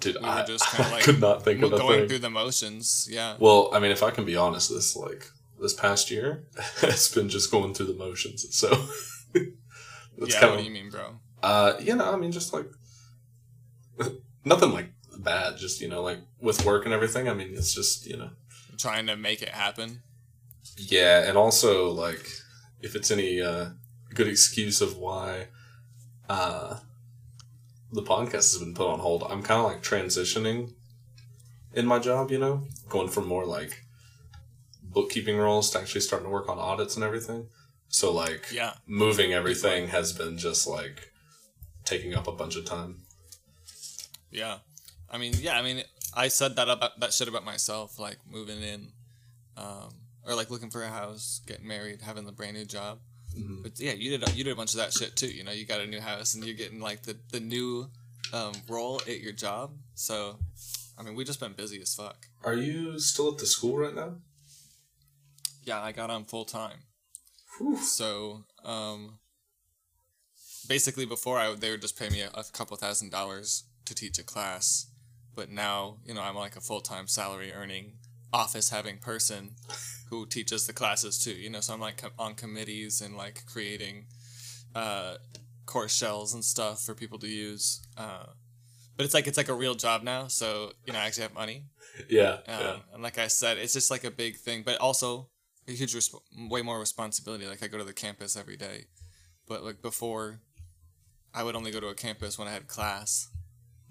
Dude, We I, just kinda I like could not think of a going thing. through the motions. Yeah. Well, I mean, if I can be honest, this like this past year, it's been just going through the motions. So that's yeah. kind What do you mean, bro? uh, you know, I mean, just like nothing like bad. Just you know, like with work and everything. I mean, it's just you know, Trying to make it happen. yeah, and also like if it's any uh, good excuse of why uh, the podcast has been put on hold, I'm kind of like transitioning in my job. You know, going from more like bookkeeping roles to actually starting to work on audits and everything. So like Yeah. moving everything has been just like taking up a bunch of time. Yeah. I mean, yeah. I mean, I said that about that shit about myself, like moving in, um, or like looking for a house, getting married, having the brand new job. Mhm. But yeah, you did you did a bunch of that shit too. You know, you got a new house and you're getting like the the new um, role at your job. So, I mean, we just been busy as fuck. Are you still at the school right now? Yeah, I got on full time. So, um, basically, before I they would just pay me a, a couple thousand dollars to teach a class, but now you know I'm like a full time salary earning office having person who teaches the classes too. You know, so I'm like on committees and like creating uh, course shells and stuff for people to use. Uh, but it's like it's like a real job now, so you know I actually have money. Yeah, Um, yeah. And like I said, it's just like a big thing, but also a huge, resp- way more responsibility. Like I go to the campus every day, but like before, I would only go to a campus when I had class,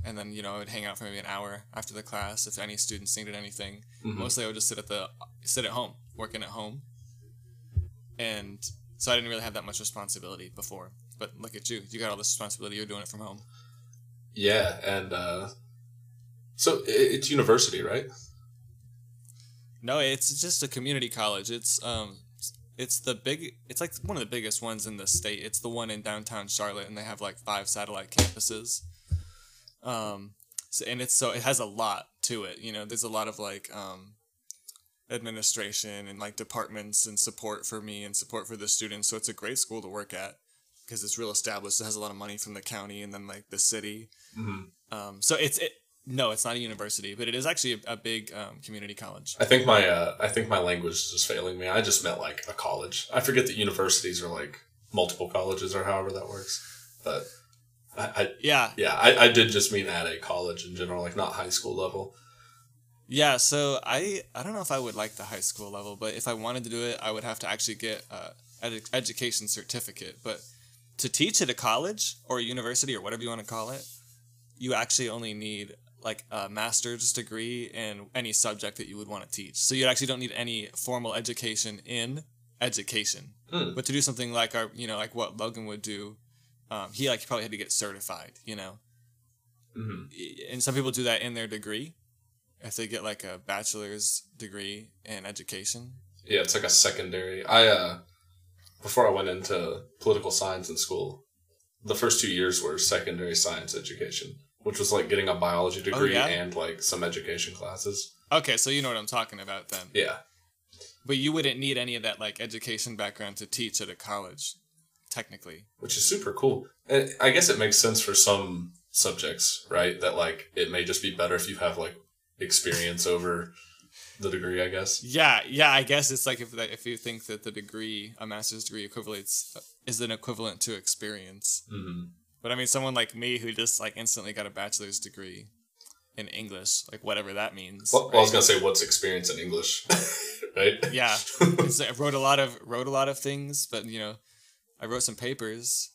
and then you know I would hang out for maybe an hour after the class if any students needed anything. Mhm. Mostly I would just sit at the sit at home, working at home, and so I didn't really have that much responsibility before. But look at you, you got all this responsibility. You're doing it from home. Yeah, and uh, so it's university, right? No, it's just a community college. It's um, it's the big. It's like one of the biggest ones in the state. It's the one in downtown Charlotte, and they have like five satellite campuses. Um, so, and it's so it has a lot to it. You know, there's a lot of like um, administration and like departments and support for me and support for the students. So it's a great school to work at because it's real established. It has a lot of money from the county and then like the city. hmm Um, so it's it. No, it's not a university, but it is actually a, a big um, community college. I think my uh, I think my language is just failing me. I just meant like a college. I forget that universities are like multiple colleges or however that works. But I, I Yeah, yeah, I, I did just mean at a college in general, like not high school level. Yeah, so I I don't know if I would like the high school level, but if I wanted to do it, I would have to actually get a ed- education certificate. But to teach at a college or a university or whatever you want to call it, you actually only need like a master's degree in any subject that you would want to teach. So you actually don't need any formal education in education. Hmm. But to do something like our, you know, like what Logan would do, um, he like probably had to get certified, you know? Hmm and some people do that in their degree. If they get like a bachelor's degree in education. Yeah, it's like a secondary. I uh, before I went into political science in school, the first two years were secondary science education, which was like getting a biology degree yeah? and like some education classes. okay so you know what i'm talking about then. Yeah, but you wouldn't need any of that like education background to teach at a college technically which is super cool. And I guess it makes sense for some subjects, right? That like it may just be better if you have like experience over the degree. I guess. yeah yeah i guess it's like if if you think that the degree a master's degree equivalents is an equivalent to experience hmm but i mean someone like me who just like instantly got a bachelor's degree in english like whatever that means Well, well, I was gonna say what's experience in English, right? yeah it's, I wrote a lot of wrote a lot of things, but you know, I wrote some papers.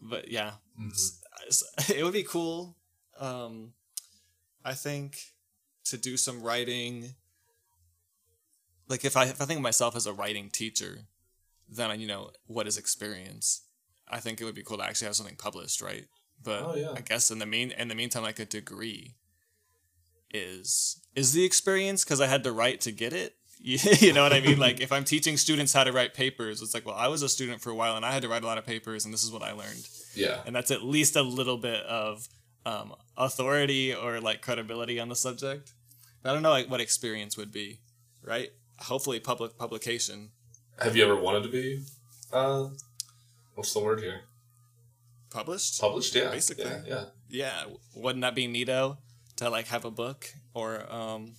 But yeah, Mhm. it would be cool. Um, I think to do some writing. Like if I if I think of myself as a writing teacher, then I you know what is experience. I think it would be cool to actually have something published, right? But Oh, yeah. I guess in the mean in the meantime, like a degree is is the experience because I had to write to get it. you know what I mean? Like if I'm teaching students how to write papers, it's like, well, I was a student for a while and I had to write a lot of papers, and this is what I learned, Yeah. and that's at least a little bit of um, authority or like credibility on the subject. I don't know like, what experience would be, right? Hopefully, public publication Have you ever wanted to be? Uh, what's the word here? published. Published? Yeah. Basically. Yeah. yeah. Yeah, wouldn't that be neato? to like have a book or um,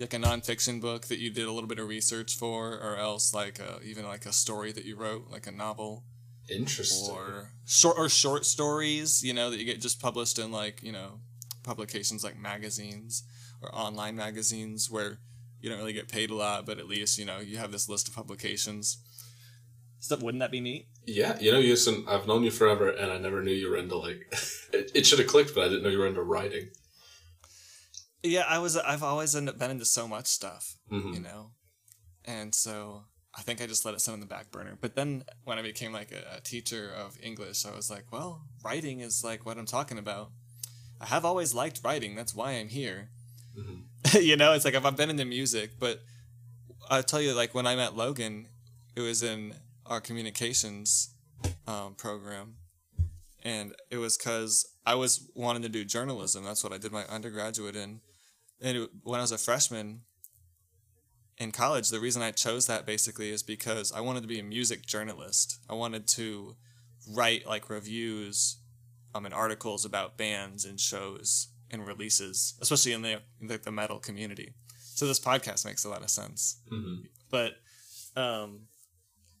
like a nonfiction book that you did a little bit of research for, or else like a, even like a story that you wrote, like a novel, Interesting. or short or short stories, you know, that you get just published in like you know publications like magazines or online magazines where you don't really get paid a lot, but at least you know you have this list of publications. So wouldn't that be neat? Yeah, you know, Houston, I've known you forever, and I never knew you were into like. it, it should have clicked, but I didn't know you were into writing. Yeah, I was. I've always been into so much stuff, Mhm. you know, and so I think I just let it sit on the back burner. But then when I became like a, a teacher of English, I was like, well, writing is like what I'm talking about. I have always liked writing. That's why I'm here. Mhm. you know, it's like if I've been into music, but I'll tell you, like when I met Logan, it was in our communications um, program, and it was because I was wanting to do journalism. That's what I did my undergraduate in, and it, when I was a freshman in college, the reason I chose that basically is because I wanted to be a music journalist. I wanted to write like reviews, um, and articles about bands and shows and releases, especially in the in the, the metal community. So this podcast makes a lot of sense. hmm But um,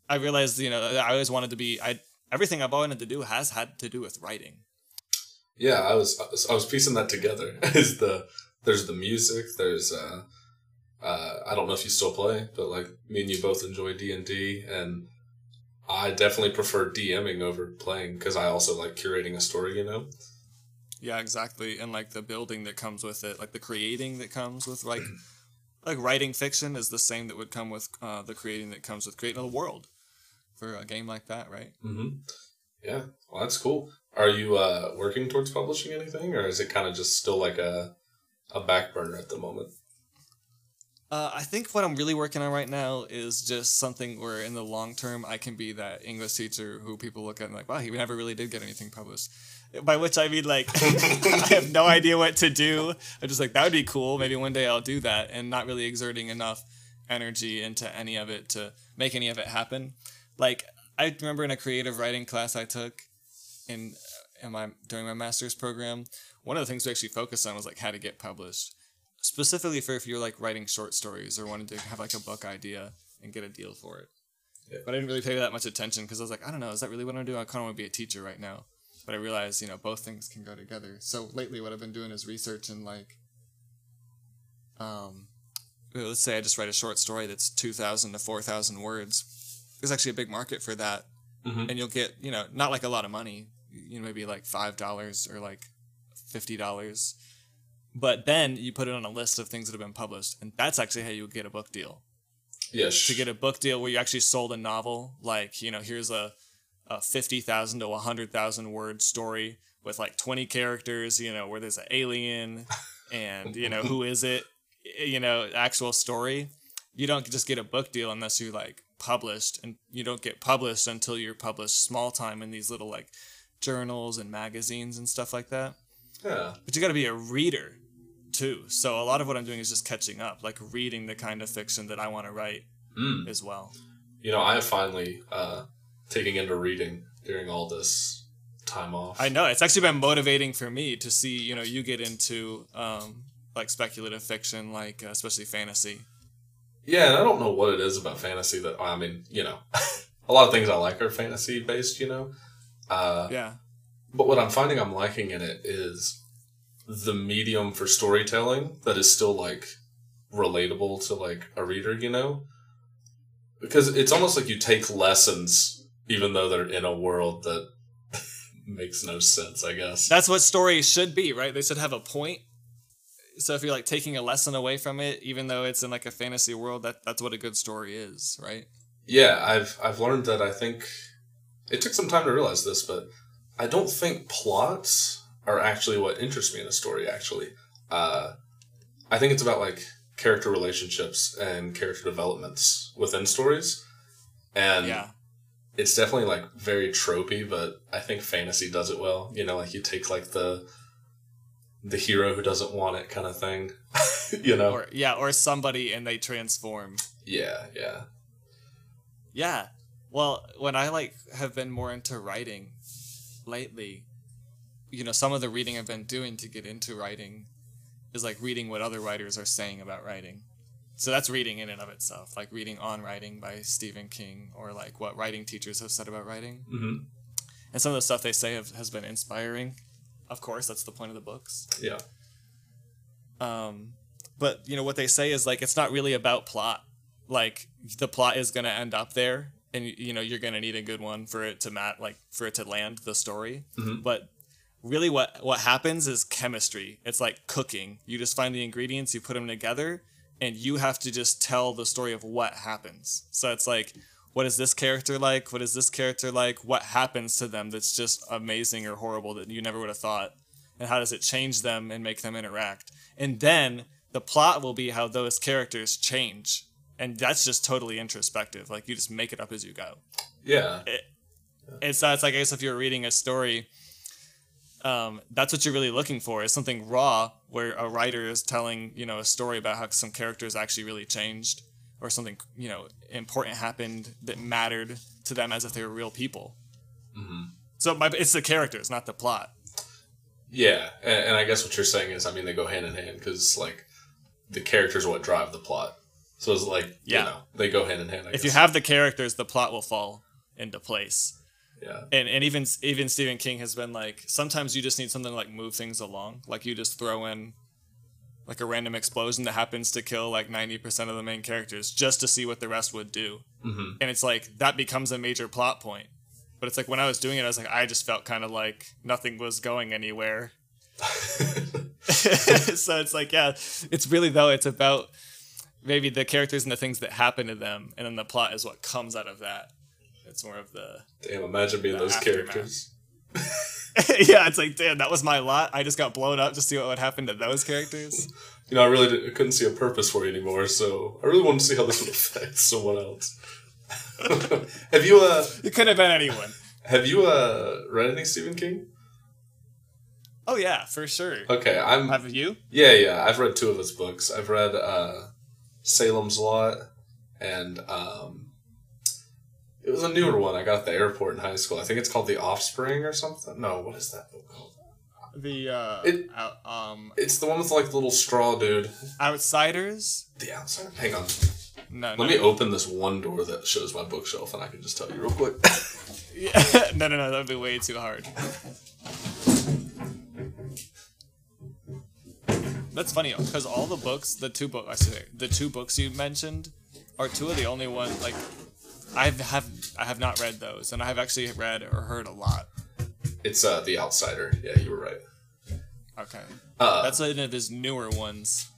I realized, you know, I always wanted to be. I everything I've wanted to do has had to do with writing. Yeah, I was, I was I was piecing that together. Is the there's the music, there's uh, uh, I don't know if you still play, but like me and you both enjoy D and D, and I definitely prefer DMing over playing because I also like curating a story. You know. Yeah, exactly. And like the building that comes with it, like the creating that comes with like like writing fiction is the same that would come with uh, the creating that comes with creating a world for a game like that, right? Mm-hmm. Yeah, well, that's cool. Are you uh, working towards publishing anything, or is it kind of just still like a a back burner at the moment? Uh, I think what I'm really working on right now is just something where in the long term I can be that English teacher who people look at and like, wow, he never really did get anything published. By which I mean like I have no idea what to do. I'm just like that would be cool. Maybe one day I'll do that, and not really exerting enough energy into any of it to make any of it happen. Like I remember in a creative writing class I took in in my during my master's program, one of the things we actually focused on was like how to get published specifically for if you're like writing short stories or wanted to have like a book idea and get a deal for it. Yeah. But I didn't really pay that much attention because I was like, I don't know, is that really what I'm doing? I kind of want to be a teacher right now. But I realized, you know, both things can go together. So lately, what I've been doing is research and like, um, let's say I just write a short story that's two thousand to four thousand words. There's actually a big market for that, Mhm. and you'll get, you know, not like a lot of money. You know, maybe like five dollars or like fifty dollars but then you put it on a list of things that have been published, and that's actually how you get a book deal. Yes. To get a book deal where you actually sold a novel, like you know, here's a, a fifty thousand to hundred thousand word story with like twenty characters, you know, where there's an alien, and you know who is it, you know, actual story. You don't just get a book deal unless you like published, and you don't get published until you're published small time in these little like journals and magazines and stuff like that yeah. but you got to be a reader too. So a lot of what I'm doing is just catching up, like reading the kind of fiction that I want to write Mm. as well. You know, I have finally uh, taking into reading during all this time off. I know it's actually been motivating for me to see, you know, you get into um, like speculative fiction, like uh, especially fantasy. Yeah, and I don't know what it is about fantasy that I mean, you know, a lot of things I like are fantasy based, you know. Uh, Yeah, but what I'm finding I'm liking in it is the medium for storytelling that is still like relatable to like a reader, you know? Because it's almost like you take lessons even though they're in a world that makes no sense, I guess. that's what stories should be, right? They should have a point. So if you're like taking a lesson away from it, even though it's in like a fantasy world, that that's what a good story is, right? Yeah, I've I've learned that I think it took some time to realize this, but I don't think plots are actually what interests me in a story. Actually, uh, I think it's about like character relationships and character developments within stories, and yeah. it's definitely like very tropey. But I think fantasy does it well. You know, like you take like the the hero who doesn't want it kind of thing. you know, Or yeah, or somebody and they transform. yeah, yeah, Yeah. Well, when I like have been more into writing lately, you know, some of the reading I've been doing to get into writing is like reading what other writers are saying about writing. So that's reading in and of itself, like reading on writing by Stephen King or like what writing teachers have said about writing. hmm And some of the stuff they say have, has been inspiring. Of course, that's the point of the books. Yeah. Um, but you know what they say is like it's not really about plot. Like the plot is gonna end up there, and you know you're gonna need a good one for it to mat like for it to land the story. Mhm. But really, what what happens is chemistry. It's like cooking. You just find the ingredients, you put them together, and you have to just tell the story of what happens. So it's like. What is this character like? What is this character like? What happens to them that's just amazing or horrible that you never would have thought? And how does it change them and make them interact? And then the plot will be how those characters change. And that's just totally introspective. Like you just make it up as you go. Yeah. It's it's like I guess if you're reading a story, um, that's what you're really looking for is something raw where a writer is telling you know a story about how some characters actually really changed or something you know important happened that mattered to them as if they were real people. hmm So my, it's the characters, not the plot. Yeah, and, and I guess what you're saying is, I mean, they go hand in hand because like the characters are what drive the plot. So it's like, Yeah. you know, they go hand in hand. I If guess. you have the characters, the plot will fall into place. yeah, and and even even Stephen King has been like sometimes you just need something to like move things along. Like you just throw in like a random explosion that happens to kill like 90% of the main characters just to see what the rest would do. hmm And it's like that becomes a major plot point. But it's like when I was doing it I was like I just felt kind of like nothing was going anywhere. so it's like yeah, it's really though it's about maybe the characters and the things that happen to them and then the plot is what comes out of that. It's more of the Damn, imagine being those aftermath. characters. yeah, it's like, damn, that was my lot. I just got blown up to see what would happen to those characters. You know, I really did, couldn't see a purpose for you anymore, so I really wanted to see how this would affect someone else. have you uh It could have been anyone. have you uh read any Stephen King? Oh yeah, for sure. Okay, I'm Have you? Yeah, yeah. I've read two of his books. I've read uh, Salem's Lot, and um, it was a newer one I got at the airport in high school. I think it's called The Offspring or something. No, what is that book called? The uh, It- out- um It's the one with like the little straw dude. outsiders. The outside. Hang on. No, Let no, me open this one door that shows my bookshelf, and I can just tell you real quick. Yeah. no, no, no. That'd be way too hard. That's funny because all the books, the two books, I say the two books you mentioned, are two of the only ones like I have I have not read those, and I have actually read or heard a lot. it's uh, The Outsider. Yeah, you were right. Okay, Uh, that's one of his newer ones.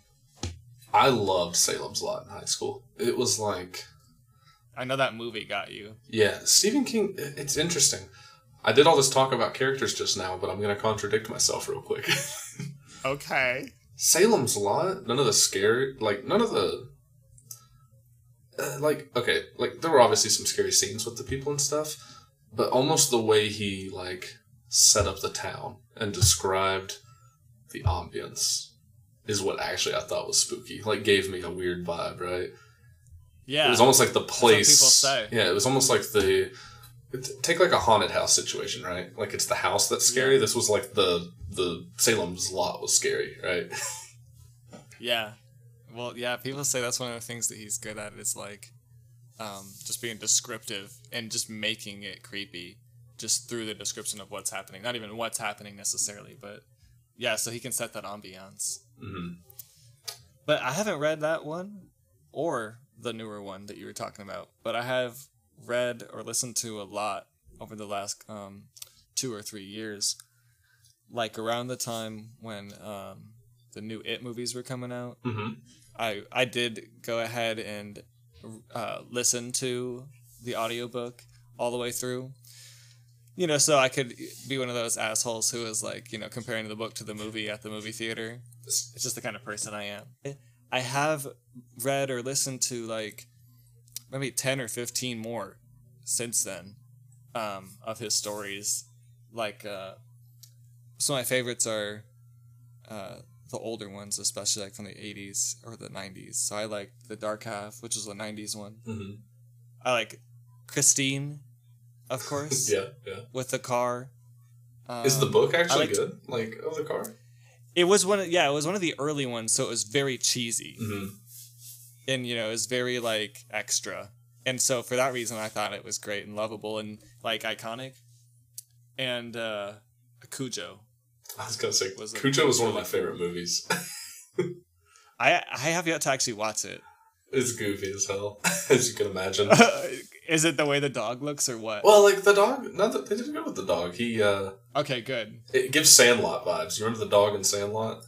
I loved Salem's Lot in high school. It was like I know that movie got you. Yeah, Stephen King. It's interesting. I did all this talk about characters just now, but I'm going to contradict myself real quick. Okay. Salem's Lot. None of the scary, like none of the, uh, like okay, like there were obviously some scary scenes with the people and stuff, but almost the way he like set up the town and described the ambience is what actually I thought was spooky. Like gave me a weird vibe, right? Yeah. It was almost like the place. people say. Yeah, it was almost like the take like a haunted house situation, right? Like it's the house that's scary. This was like the the Salem's lot was scary, right? Yeah. Well, yeah, people say that's one of the things that he's good at is like um, just being descriptive and just making it creepy just through the description of what's happening. Not even what's happening necessarily, but yeah, so he can set that ambiance. hmm But I haven't read that one or the newer one that you were talking about, but I have read or listened to a lot over the last um, two or three years. Like around the time when um, the new It movies were coming out, hmm I I did go ahead and uh, listen to the audiobook all the way through. You know, so I could be one of those assholes who is like, you know, comparing the book to the movie at the movie theater. It's just the kind of person I am. I have read or listened to like maybe 10 or 15 more since then um, of his stories. Like, uh, some of my favorites are uh, the older ones, especially like from the 80s or the 90s. So I like The Dark Half, which is the 90s one. hmm I like Christine, of course, Yeah, yeah. with the car. Um, Is the book actually liked- good? Like of the car? It was one. Of, yeah, it was one of the early ones, so it was very cheesy, hmm and you know, was very like extra. And so for that reason, I thought it was great and lovable and like iconic. And uh Cujo, I was gonna say Was it Cujo was one of my favorite movies. I I have yet to actually watch it. it's goofy as hell, as you can imagine. Is it the way the dog looks or what? well, like the dog. No, they didn't go with the dog. He uh, Okay, good. it gives Sandlot vibes. You remember the dog in Sandlot?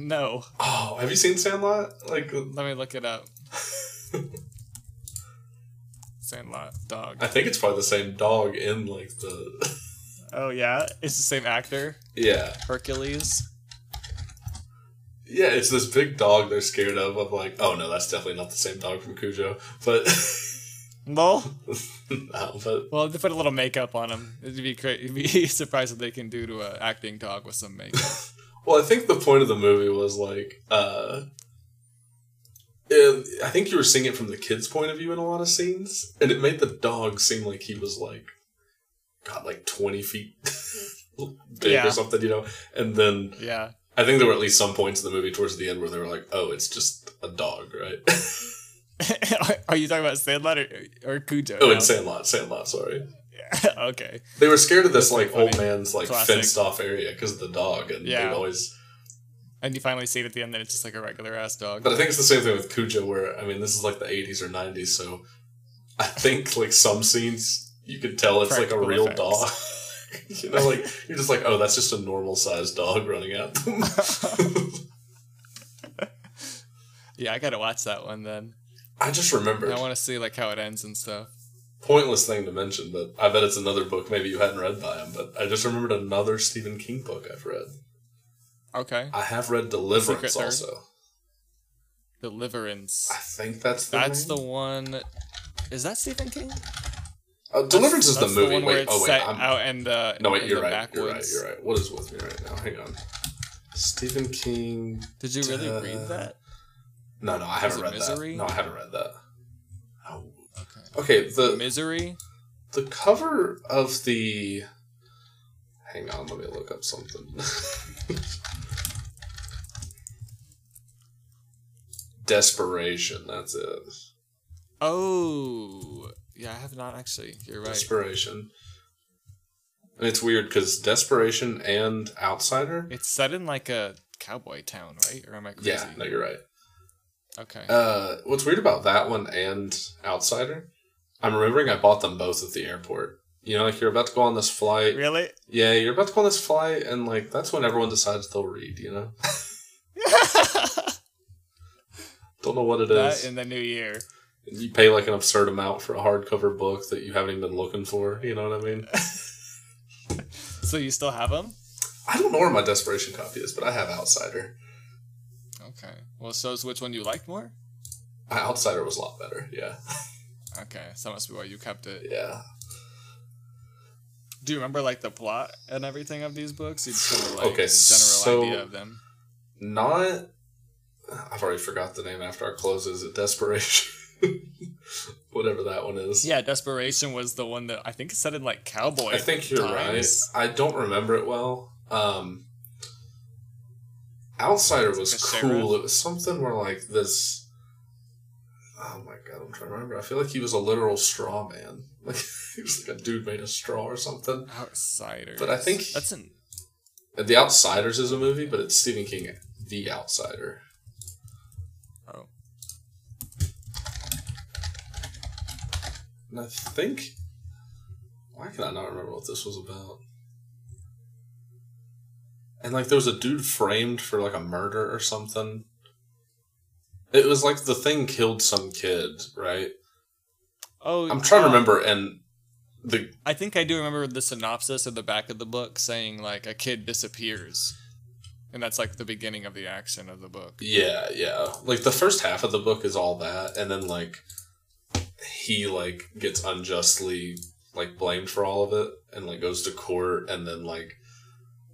No, Oh, have you seen Sandlot? Like, let me look it up. Sandlot dog. I think it's probably the same dog in like the. Oh yeah, it's the same actor, yeah, Hercules. yeah. It's this big dog they're scared of. Of like, oh no, that's definitely not the same dog from Cujo. But Well, no, but well, they put a little makeup on him. It'd be cra- you'd be surprised what they can do to an acting dog with some makeup. Well, I think the point of the movie was like, uh, it, I think you were seeing it from the kid's point of view in a lot of scenes, and it made the dog seem like he was like, got like twenty feet big Yeah. or something, you know. And then yeah. I think there were at least some points in the movie towards the end where they were like, oh, it's just a dog, right? Are you talking about Sandlot or, or Cujo? oh, now? and Sandlot, Sandlot, sorry. okay. They were scared of this like funny. old man's like Classic. fenced off area because of the dog, and Yeah. they'd always. And you finally see it at the end that it's just like a regular ass dog. But I think it's the same thing with Cujo, where I mean, this is like the '80s or '90s, so I think like some scenes you could tell it's like a real effects. dog. you know, like you're just like, oh, that's just a normal sized dog running at them. yeah, I gotta watch that one then. I just remember. I want to see like how it ends and stuff. Pointless thing to mention, but I bet it's another book maybe you hadn't read by him. But I just remembered another Stephen King book I've read. Okay. I have read Deliverance also. Deliverance. I think that's the That's the one. Is that Stephen King? Uh, Deliverance is the That's movie. one where wait, it's oh wait, set I'm, out in the no wait, you're the right. You're right. You're right. What is with me right now? Hang on. Stephen King. Did you really Uh, read that? No, no, I haven't read Misery? that. No, I haven't read that. Okay. Okay, the Misery. the cover of the. Hang on, let me look up something. Desperation. That's it. Oh, yeah. I have not actually. You're right. Desperation. And it's weird because Desperation and Outsider. It's set in like a cowboy town, right? Or am I crazy? Yeah, no, you're right. Okay. Uh, what's weird about that one and Outsider, I'm remembering I bought them both at the airport. You know, like you're about to go on this flight. really? Yeah, you're about to go on this flight, and like that's when everyone decides they'll read. You know, don't know what it is. that in the new year. you pay like an absurd amount for a hardcover book that you haven't even been looking for. You know what I mean? So you still have them? I don't know where my desperation copy is, but I have Outsider. Okay. Well, so is which one you liked more? Outsider was a lot better. Yeah, Okay, so that must be why you kept it. yeah. Do you remember like the plot and everything of these books? You just kind of like Okay, a general so- idea of them. Not. I've already forgot the name after our closes. It Desperation. Whatever that one is. Yeah, Desperation was the one that I think set in like cowboy. I think you're times. right. I don't remember it well. Um, Outsider was cool. It was something where like this. Oh my god, I'm trying to remember. I feel like he was a literal straw man. Like he was like a dude made of straw or something. Outsiders. But I think- that's an The Outsiders is a movie, but it's Stephen King, The Outsider. oh And I think. Why can I not remember what this was about? And like, there was a dude framed for like a murder or something. It was like the thing killed some kid, right? oh. I'm trying to um, remember, and the I think I do remember the synopsis at the back of the book saying like a kid disappears, and that's like the beginning of the action of the book. yeah, yeah, like the first half of the book is all that, and then like he like gets unjustly like blamed for all of it, and like goes to court, and then like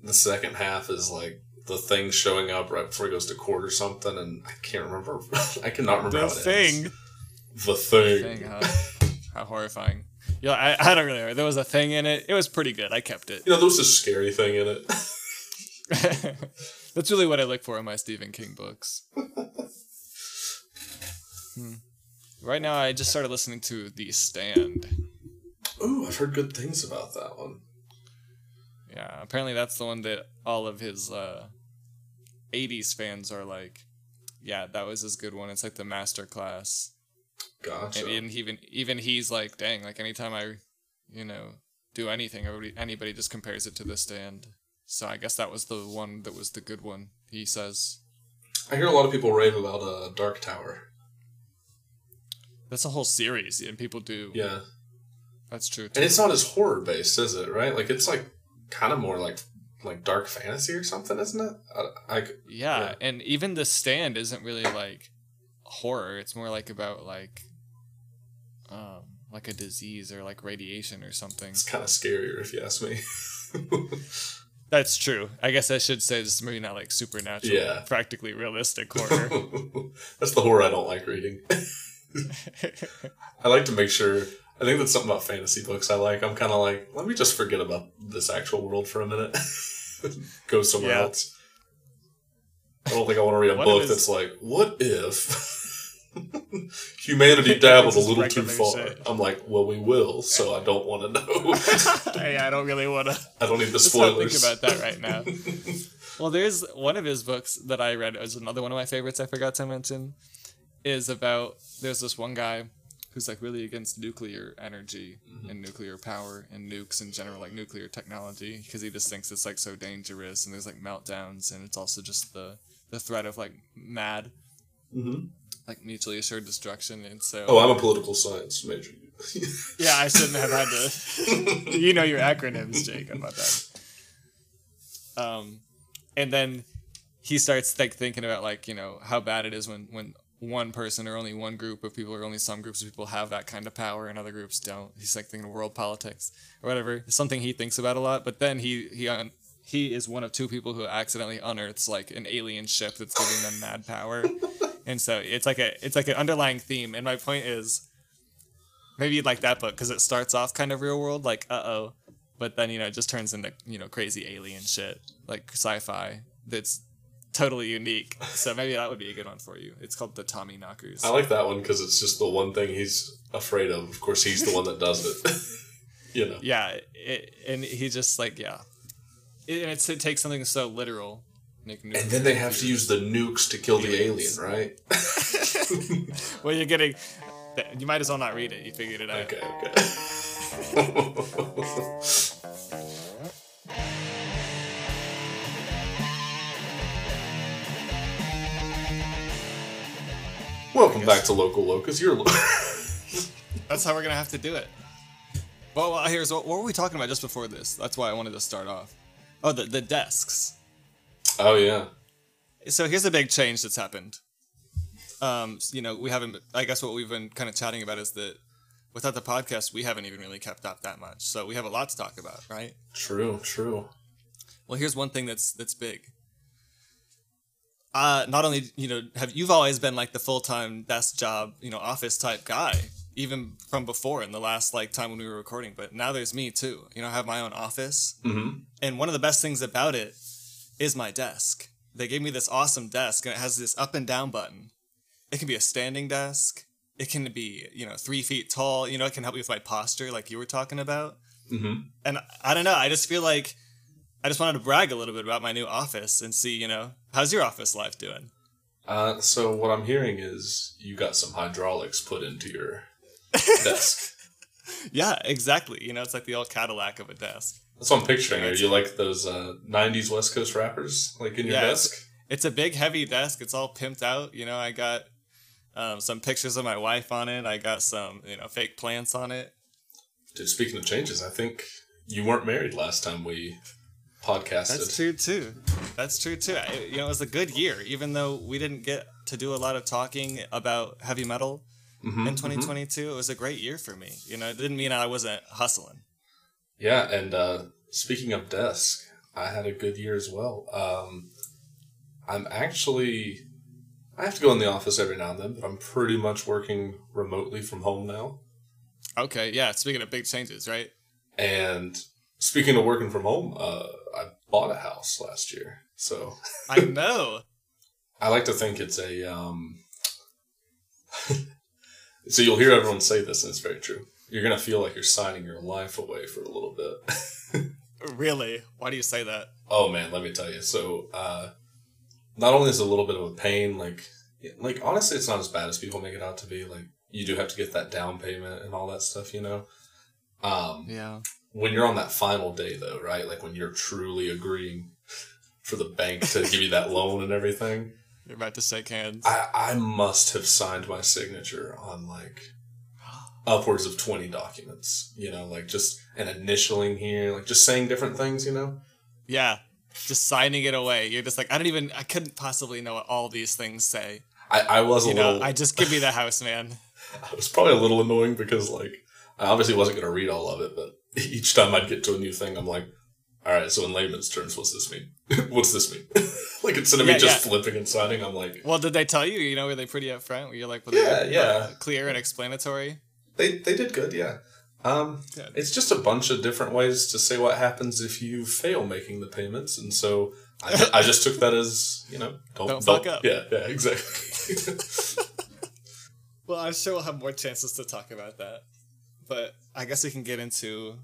the second half is like the thing showing up right before he goes to court or something, and I can't remember. I cannot remember The how it thing. ends. The thing. Thing, huh? How horrifying. Yeah, I, I don't really know. There was a thing in it. It was pretty good. I kept it. You know, there was a scary thing in it. That's really what I look for in my Stephen King books. Hmm. Right now, I just started listening to The Stand. Ooh, I've heard good things about that one. Yeah, apparently that's the one that all of his uh, 80s fans are like, yeah, that was his good one. It's like the master class. Gotcha. And, and even even he's like, dang, like anytime I, you know, do anything, everybody, anybody just compares it to the stand. So I guess that was the one that was the good one. He says I hear a lot of people rave about uh, Dark Tower. that's a whole series, and people do. Yeah, That's true. Too. and it's not as horror based, is it? Right? Like it's like kind of more like like dark fantasy or something, isn't it? I, I yeah, yeah. and even the stand isn't really like horror. It's more like about like, um, like a disease or like radiation or something. it's kind of scarier if you ask me. That's true. I guess I should say this is maybe not like supernatural, Yeah. practically realistic horror. that's the horror I don't like reading. I like to make sure. I think that's something about fantasy books I like. I'm kind of like, let me just forget about this actual world for a minute. Go somewhere Yeah. else. I don't think I want to read a book his- that's like, what if humanity dabbled a little too far? shit. I'm like, well, we will, so I don't want to know. yeah, I don't really want to. I don't need the Let's not think about that right now. well, there's one of his books that I read. It was another one of my favorites. I forgot to mention. Is about there's this one guy who's like really against nuclear energy and nuclear power and nukes in general, like nuclear technology, because he just thinks it's like so dangerous and there's like meltdowns and it's also just the the threat of like mad, Mhm. like mutually assured destruction. And so Oh, I'm a political science major. yeah, I shouldn't have had to. you know your acronyms, Jake. How about that? Um, and then he starts like thinking about like you know how bad it is when when one person or only one group of people or only some groups of people have that kind of power and other groups don't. He's like thinking of world politics or whatever. It's something he thinks about a lot. But then he he un- he is one of two people who accidentally unearths like an alien ship that's giving them mad power. And so it's like a it's like an underlying theme. And my point is maybe you'd like that book because it starts off kind of real world, like uh oh, but then you know it just turns into you know crazy alien shit, like sci-fi that's totally unique. So maybe that would be a good one for you. It's called the Tommyknockers. I like that one because it's just the one thing he's afraid of. Of course, he's the one that does it. you know. yeah, it, and he just like yeah, it, and it's, it takes something so literal. Nick And then they have to use the nukes to kill the alien, right? Well, you're getting. You might as well not read it. You figured it out. okay, okay. Welcome back to Local Locusts. You're lo- That's how we're gonna have to do it. Well, well here's what, what were we talking about just before this? That's why I wanted to start off. Oh, the the desks. oh yeah. So here's a big change that's happened. Um, you know, we haven't. I guess what we've been kind of chatting about is that without the podcast, we haven't even really kept up that much. So we have a lot to talk about, right? True, true. Well, here's one thing that's that's big. Uh, not only you know have you've always been like the full time desk job you know office type guy even from before in the last like time when we were recording, but now there's me too. You know, I have my own office, Mm-hmm. and one of the best things about it is my desk. They gave me this awesome desk, and it has this up and down button. It can be a standing desk. It can be you know three feet tall. You know, it can help me with my posture, like you were talking about Mm-hmm. and I don't know. I just feel like I just wanted to brag a little bit about my new office and see, you know, how's your office life doing? Uh, so what I'm hearing is you got some hydraulics put into your desk. Yeah, exactly. You know, it's like the old Cadillac of a desk. That's what I'm picturing. Are you like those uh, '90s West Coast rappers, like in your Yeah, it's- desk? It's a big, heavy desk. It's all pimped out. You know, I got um, some pictures of my wife on it. I got some, you know, fake plants on it. Dude, speaking of changes, I think you weren't married last time we podcasted. That's true too. That's true too. I, you know, it was a good year, even though we didn't get to do a lot of talking about heavy metal Mhm, in mhm. 2022. It was a great year for me. You know, it didn't mean I wasn't hustling. Yeah, and uh, speaking of desk, I had a good year as well. Um, I'm actually, I have to go in the office every now and then, but I'm pretty much working remotely from home now. Okay, yeah. Speaking of big changes, right? And speaking of working from home, uh, I bought a house last year. So I know. I like to think it's a. Um, so you'll hear everyone say this, and it's very true. You're gonna feel like you're signing your life away for a little bit. really? Why do you say that? oh man, let me tell you. So, uh, not only is it a little bit of a pain, like, like honestly, it's not as bad as people make it out to be. Like, you do have to get that down payment and all that stuff, you know. Um, Yeah. When you're on that final day though, right? Like when you're truly agreeing for the bank to give you that loan and everything, You're about to shake hands. I, I must have signed my signature on like upwards of 20 documents, you know, like just an initialing here, like just saying different things, you know? yeah. Just signing it away. You're just like, I don't even, I couldn't possibly know what all these things say. I, I was a You know, little, I just give me the house, man. I was probably a little annoying because like I obviously wasn't going to read all of it, but each time I'd get to a new thing, I'm like, all right, so in layman's terms, what's this mean? what's this mean? like instead of Yeah, me just yeah. flipping and signing, I'm like, Well, did they tell you? You know, were they pretty upfront? Were you like, were Yeah, yeah. uh, clear and explanatory? they they did good, yeah. Um, it's just a bunch of different ways to say what happens if you fail making the payments, and so I, I just took that as you know don't Don't fuck up. Yeah, yeah, exactly. Well, I'm sure we'll have more chances to talk about that. But I guess we can get into,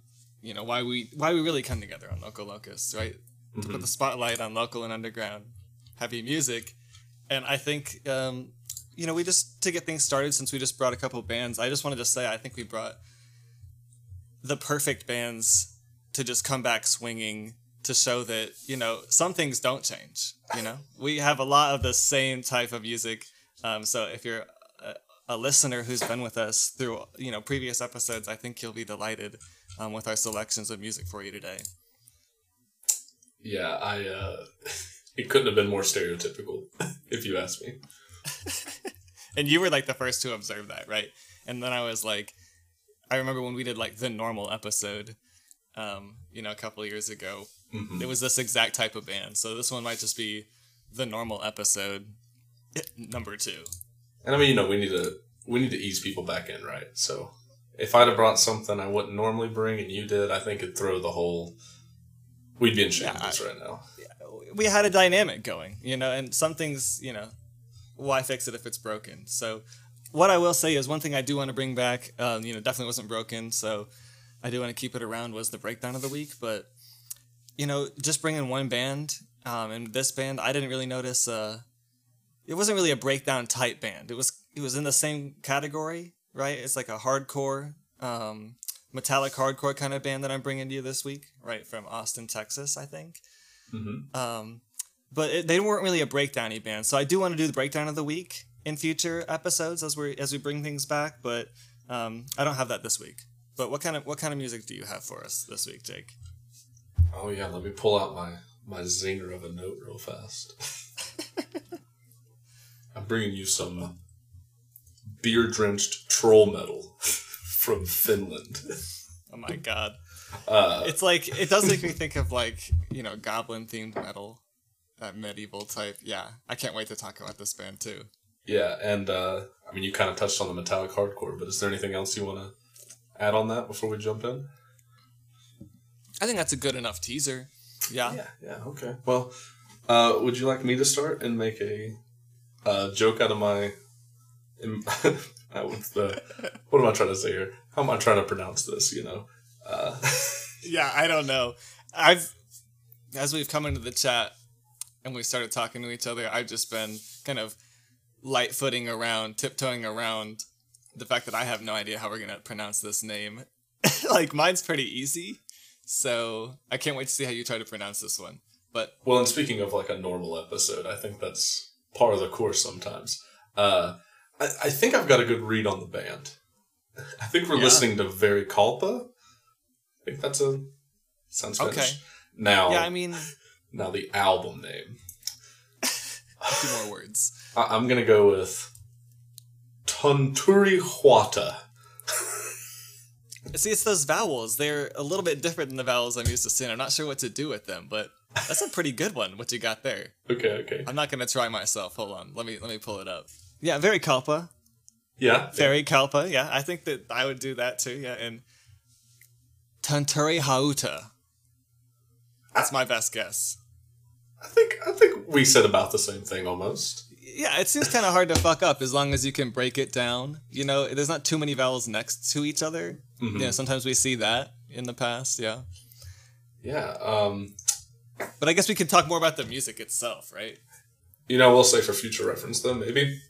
you know, why we why we really come together on Local Locusts, right? To put the spotlight on local and underground heavy music. And I think um, you know, we just to get things started since we just brought a couple bands, I just wanted to say I think we brought the perfect bands to just come back swinging to show that, you know, some things don't change, you know? We have a lot of the same type of music. Um, so if you're a, listener who's been with us through, you know, previous episodes, I think you'll be delighted um, with our selections of music for you today. yeah, I. uh It couldn't have been more stereotypical, if you ask me. and you were like the first to observe that, right? And then I was like, I remember when we did like the normal episode, um, you know, a couple years ago. Mhm. It was this exact type of band. So this one might just be the normal episode number two. And I mean, you know, we need to we need to ease people back in, right? So if I'd have brought something I wouldn't normally bring, and you did, I think it'd throw the whole. We'd be in shambles right now. We had a dynamic going, you know, and some things, you know, why fix it if it's broken? So what I will say is one thing I do want to bring back, um, you know, definitely wasn't broken, so I do want to keep it around was the breakdown of the week, but you know, just bringing one band, um, and this band, I didn't really notice. Uh, it wasn't really a breakdown type band. It was it was in the same category, right? It's like a hardcore, um, metallic hardcore kind of band that I'm bringing to you this week, right from Austin, Texas, I think. hmm Um, but it, they weren't really a breakdowny band, so I do want to do the breakdown of the week in future episodes as we as we bring things back. But um, I don't have that this week. But what kind of what kind of music do you have for us this week, Jake? Oh yeah, let me pull out my my zinger of a note real fast. I'm bringing you some beer drenched troll metal from Finland. Oh my god, Uh, it's like it does make me think of like you know goblin themed metal, that medieval type. Yeah, I can't wait to talk about this band too. yeah, and uh, I mean, you kind of touched on the metallic hardcore, but is there anything else you want to add on that before we jump in? I think that's a good enough teaser. Yeah. Yeah, yeah, okay. Well, uh, would you like me to start and make a uh, joke out of my? uh, what's the? What am I trying to say here? How am I trying to pronounce this? You know. Uh, yeah, I don't know. I've as we've come into the chat and we started talking to each other, I've just been kind of light footing around, tiptoeing around the fact that I have no idea how we're gonna pronounce this name. like mine's pretty easy, so I can't wait to see how you try to pronounce this one. But well, and speaking of like a normal episode, I think that's part of the course sometimes. Uh, I, I think I've got a good read on the band. I think we're Yeah. listening to Verikalpa. I think that's a sounds Finnish. Okay. Now, yeah, I mean, now the album name. a few more words. I- I'm gonna go with Tunturi Huata. See, it's those vowels. They're a little bit different than the vowels I'm used to seeing. I'm not sure what to do with them, but that's a pretty good one. What you got there? Okay, okay. I'm not gonna try myself. Hold on. Let me let me pull it up. Yeah, Verikalpa. Yeah. Verikalpa. Yeah, I think that I would do that too. Yeah, and Tanturi Hauta. That's my best guess. I think I think we said about the same thing almost. Yeah, it seems kind of hard to fuck up as long as you can break it down. You know, there's not too many vowels next to each other. Mhm. You know, sometimes we see that in the past, yeah. Yeah. Um, But I guess we can talk more about the music itself, right? you know, we'll say for future reference though, maybe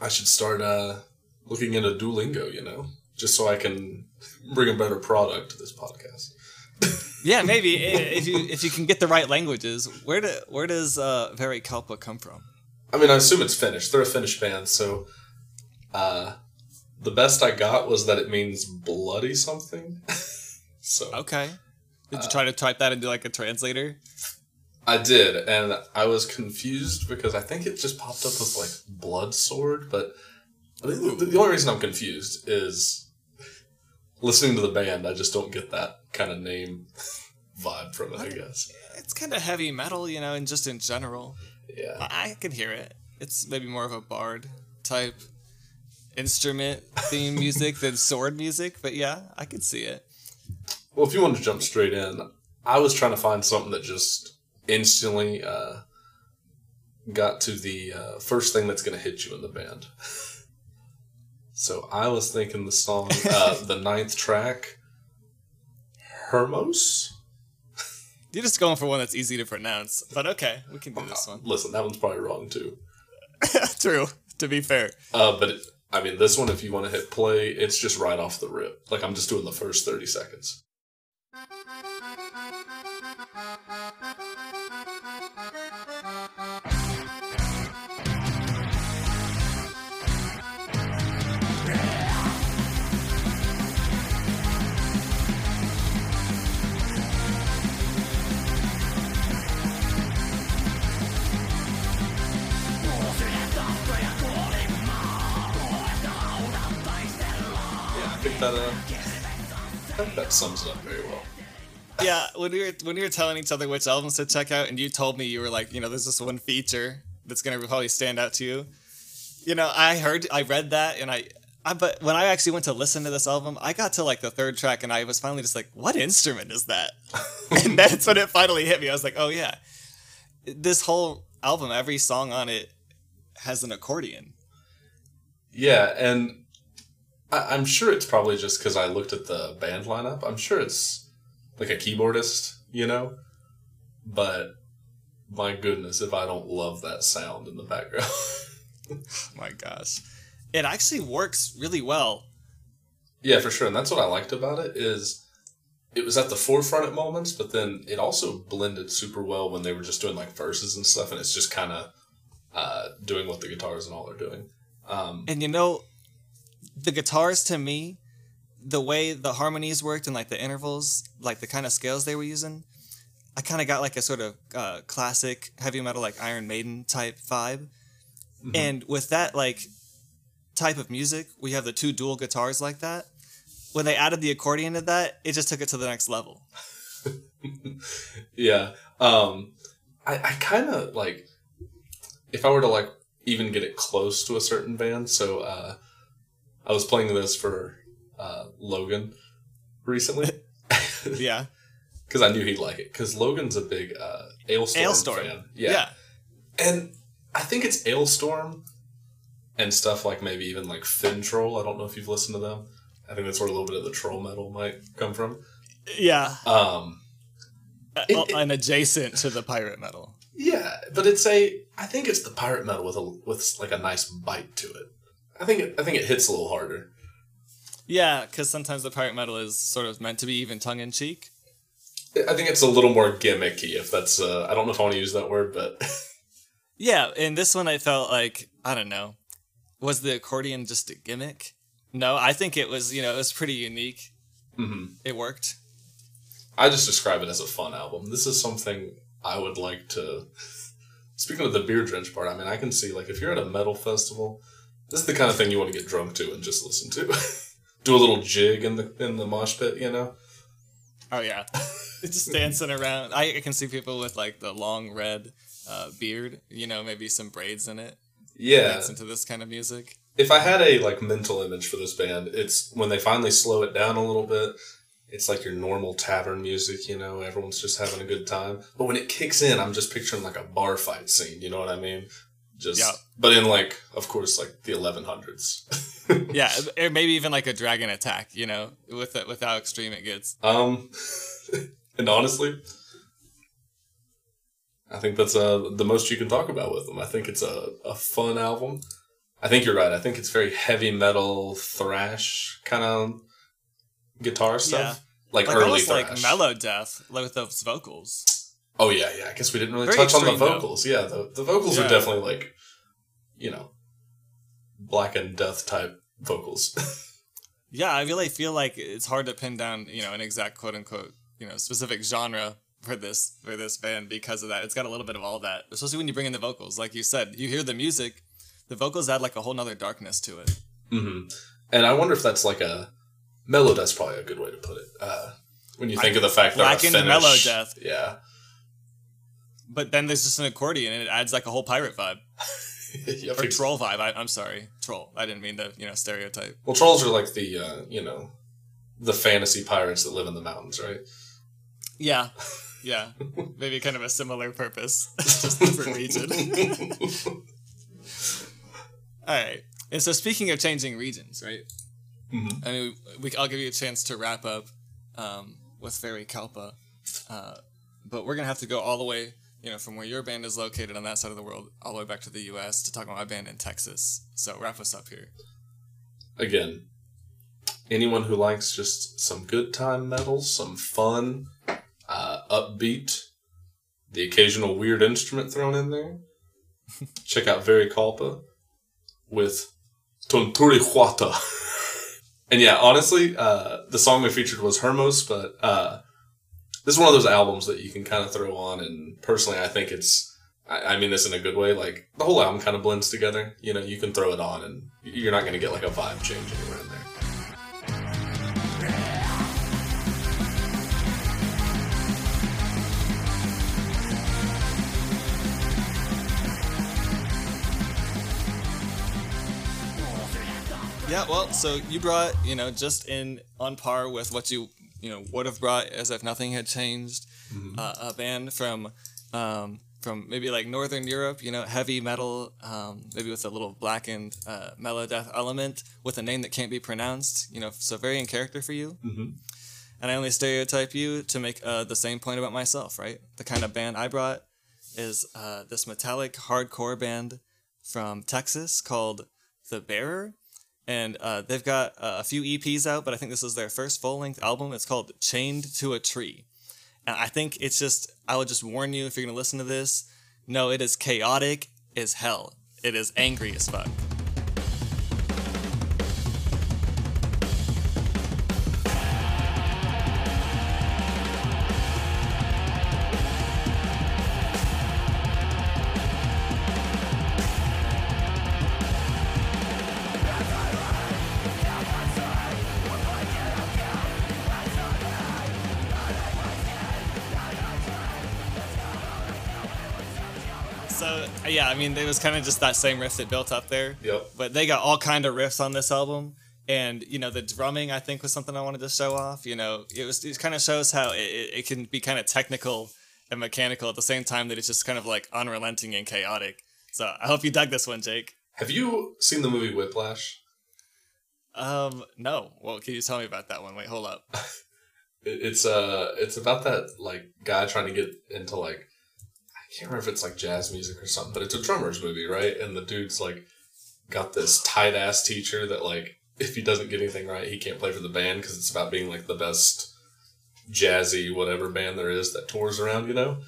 I should start uh, looking into Duolingo. You know, just so I can bring a better product to this podcast. Yeah, maybe if you if you can get the right languages. Where do where does uh, Verikalpa come from? I mean, I assume it's Finnish. They're a Finnish band, so uh, the best I got was that it means bloody something. so Okay. Did you try to type that into like a translator? I did, and I was confused because I think it just popped up as like blood sword, but the, only reason I'm confused is listening to the band. I just don't get that kind of name vibe from it. I guess. It's kind of heavy metal, you know, and just in general. Yeah. I I can hear it. It's maybe more of a bard type instrument theme music than sword music, but yeah, I could see it. Well, if you want to jump straight in, I was trying to find something that just instantly uh, got to the uh, first thing that's going to hit you in the band. So I was thinking the song, uh, the ninth track, Hermos. You're just going for one that's easy to pronounce, but okay, we can do this one. Listen, that one's probably wrong too. True, to be fair. Uh, but it, I mean, this one, if you want to hit play, it's just right off the rip. Like I'm just doing the first thirty seconds. That uh, that sums it up very. Yeah, when we were when we were telling each other which albums to check out, and you told me you were like, you know, there's this one feature that's gonna probably stand out to you. You know, I heard, I read that, and I, I, but when I actually went to listen to this album, I got to like the third track, and I was finally just like, what instrument is that? and that's when it finally hit me. I was like, oh yeah, this whole album, every song on it has an accordion. Yeah, and I, I'm sure it's probably just because I looked at the band lineup. I'm sure it's like a keyboardist, you know. But my goodness, if I don't love that sound in the background. my gosh, it actually works really well. yeah, for sure, and that's what I liked about it is it was at the forefront at moments, but then it also blended super well when they were just doing like verses and stuff, and it's just kind of uh, doing what the guitars and all are doing. Um, And you know, the guitars to me, the way the harmonies worked and like the intervals, like the kind of scales they were using, I kind of got like a sort of uh, classic heavy metal, like Iron Maiden type vibe. And with that like type of music, we have the two dual guitars like that. When they added the accordion to that, it just took it to the next level. yeah. Um, I, I kind of like if I were to like even get it close to a certain band. So uh, I was playing this for uh, Logan recently Yeah. because I knew he'd like it. Because Logan's a big uh, Alestorm, Alestorm. fan. Yeah. Yeah. and I think it's Alestorm and stuff like maybe even like Finntroll. I don't know if you've listened to them. I think that's where a little bit of the troll metal might come from. Yeah. Um, Uh, It- it- and adjacent to the pirate metal. Yeah, but it's a. I think it's the pirate metal with a with like a nice bite to it. I think it. I think it hits a little harder. Yeah, because sometimes the pirate metal is sort of meant to be even tongue in cheek. I think it's a little more gimmicky. If that's. Uh, I don't know if I want to use that word, but Yeah, in this one I felt like I don't know. Was the accordion just a gimmick? No, I think it was, you know, it was pretty unique. mhm. It worked. I just describe it as a fun album. This is something I would like to. Speaking of the beer drench part, I mean, I can see like if you're at a metal festival, this is the kind of thing you want to get drunk to and just listen to. Do a little jig in the in the mosh pit, you know. Oh yeah. just dancing around. I, I can see people with like the long red uh, beard, you know, maybe some braids in it. Yeah, Dance into this kind of music. if I had a like mental image for this band, it's when they finally slow it down a little bit it's like your normal tavern music, you know, everyone's just having a good time. But when it kicks in, I'm just picturing like a bar fight scene, you know what I mean? Just, Yeah. but in like, of course, like the 1100s. Yeah, or maybe even like a dragon attack. You know, with it, with how extreme it gets. Um, and honestly, I think that's uh, the most you can talk about with them. I think it's a, a fun album. I think you're right. I think it's very heavy metal, thrash kind of guitar stuff. Like, Like early thrash. like melodeath like with those vocals. Oh yeah, yeah. I guess we didn't really Very touch on the extreme, though. vocals. Yeah, the the vocals Yeah. are definitely like, you know, black and death type vocals. Yeah, I really feel like it's hard to pin down, you know, an exact quote unquote, you know, specific genre for this for this band because of that. It's got a little bit of all that, especially when you bring in the vocals. Like you said, you hear the music, the vocals add like a whole nother darkness to it. Mm-hmm. And I wonder if that's like a mellow. That's probably a good way to put it. Uh, when you think of the fact that Blackened Finnish, melodeath. Yeah, But then there's just an accordion and it adds like a whole pirate vibe yeah. or troll vibe. I, I'm sorry, troll. I didn't mean to, you know, stereotype. Well, trolls are like the uh, you know, the fantasy pirates that live in the mountains, right? Yeah, yeah, maybe kind of a similar purpose, just different region. All right. And so speaking of changing regions, right? Mhm. I mean, we, I'll give you a chance to wrap up um, with Verikalpa, uh, but we're gonna have to go all the way, you know, from where your band is located on that side of the world, all the way back to the U.S. to talk about my band in Texas. So wrap us up here. again, anyone who likes just some good time metal, some fun, uh, upbeat, the occasional weird instrument thrown in there, check out Verikalpa with Tonturi Huata. and yeah, honestly, uh, the song we featured was Hermos, but uh, this is one of those albums that you can kind of throw on, and personally, I think it's. I mean this in a good way. Like the whole album kind of blends together. You know, you can throw it on, and you're not going to get like a vibe change anywhere in there. Yeah, well, so you brought, you know, just in on par with what you, you know, would have brought as if nothing had changed, uh, a band from, um, from maybe like Northern Europe, you know, heavy metal, um, maybe with a little blackened uh, melodeath element, with a name that can't be pronounced, you know, so very in character for you. Mhm. And I only stereotype you to make uh, the same point about myself, right? The kind of band I brought is uh, this metallic hardcore band from Texas called The Bearer and uh, they've got uh, a few EPs out, but I think this is their first full length album. It's called Chained to a Tree. And I think it's just, I would just warn you if you're going to listen to this, no, it is chaotic as hell. It is angry as fuck. So, yeah, I mean, it was kind of just that same riff that built up there. Yep. But they got all kind of riffs on this album. And, you know, the drumming, I think, was something I wanted to show off. You know, it was it kind of shows how it, it, can be kind of technical and mechanical at the same time that it's just kind of like unrelenting and chaotic. So I hope you dug this one, Jake. Have you seen the movie Whiplash? Um, no. Well, can you tell me about that one? Wait, hold up. It's uh, it's about that like guy trying to get into like I can't remember if it's like jazz music or something, but it's a drummer's movie, right? And the dude's like got this tight ass teacher that like if he doesn't get anything right, he can't play for the band because it's about being like the best jazzy whatever band there is that tours around, you know.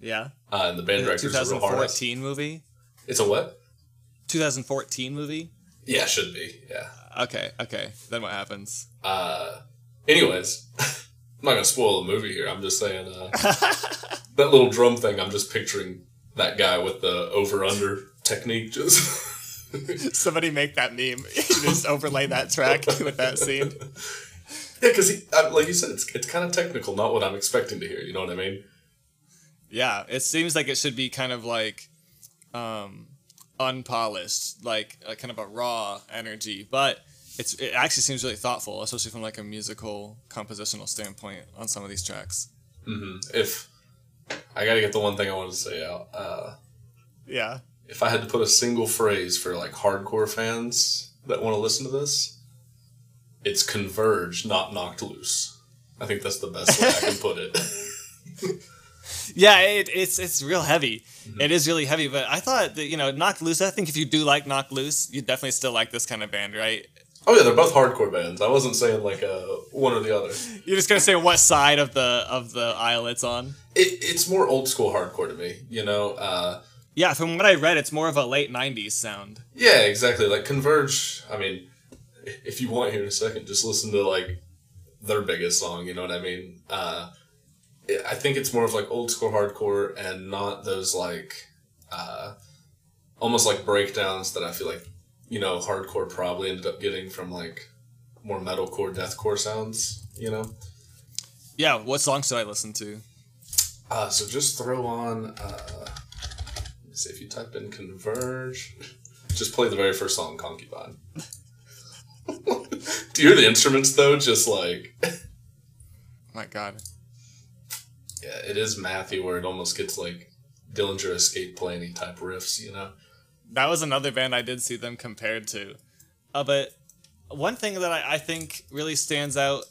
Yeah. Uh, and the band director's a real hard 2014 movie. It's a what? 2014 movie. Yeah, should be. Yeah. Okay. Okay. Then what happens? Uh, anyways, I'm not gonna spoil the movie here. I'm just saying uh, that little drum thing. I'm just picturing that guy with the over under technique. Just Somebody make that meme. You just overlay that track with that scene. yeah, because uh, like you said, it's it's kind of technical, not what I'm expecting to hear. You know what I mean? Yeah, it seems like it should be kind of like um unpolished, like a kind of a raw energy, but it's it actually seems really thoughtful, especially from like a musical compositional standpoint on some of these tracks. hmm If I got to get the one thing I wanted to say out, uh, Yeah. if I had to put a single phrase for like hardcore fans that want to listen to this, it's converge, not knocked loose. I think that's the best way I can put it. Yeah, it, it's it's real heavy. It is really heavy, but I thought that you know, knocked Loose. I think if you do like knocked Loose, you definitely still like this kind of band, right? Oh yeah, they're both hardcore bands. I wasn't saying like uh, one or the other. You're just gonna say what side of the of the aisle it's on. It, it's more old school hardcore to me. You know. Uh, Yeah, from what I read, it's more of a late '90s sound. Yeah, exactly. Like Converge. I mean, if you want here in a second, just listen to like their biggest song. You know what I mean? Uh, I think it's more of like old school hardcore and not those like uh, almost like breakdowns that I feel like you know hardcore probably ended up getting from like more metalcore, deathcore sounds. You know. Yeah, what songs should I listen to? Uh, so just throw on. Uh, let me see if you type in Converge. Just play the very first song, Concubine. Do you hear the instruments though? Just like My God. yeah, it is mathy where it almost gets like Dillinger Escape Planning type riffs. You know. That was another band I did see them compared to. Uh, but one thing that I, I think really stands out,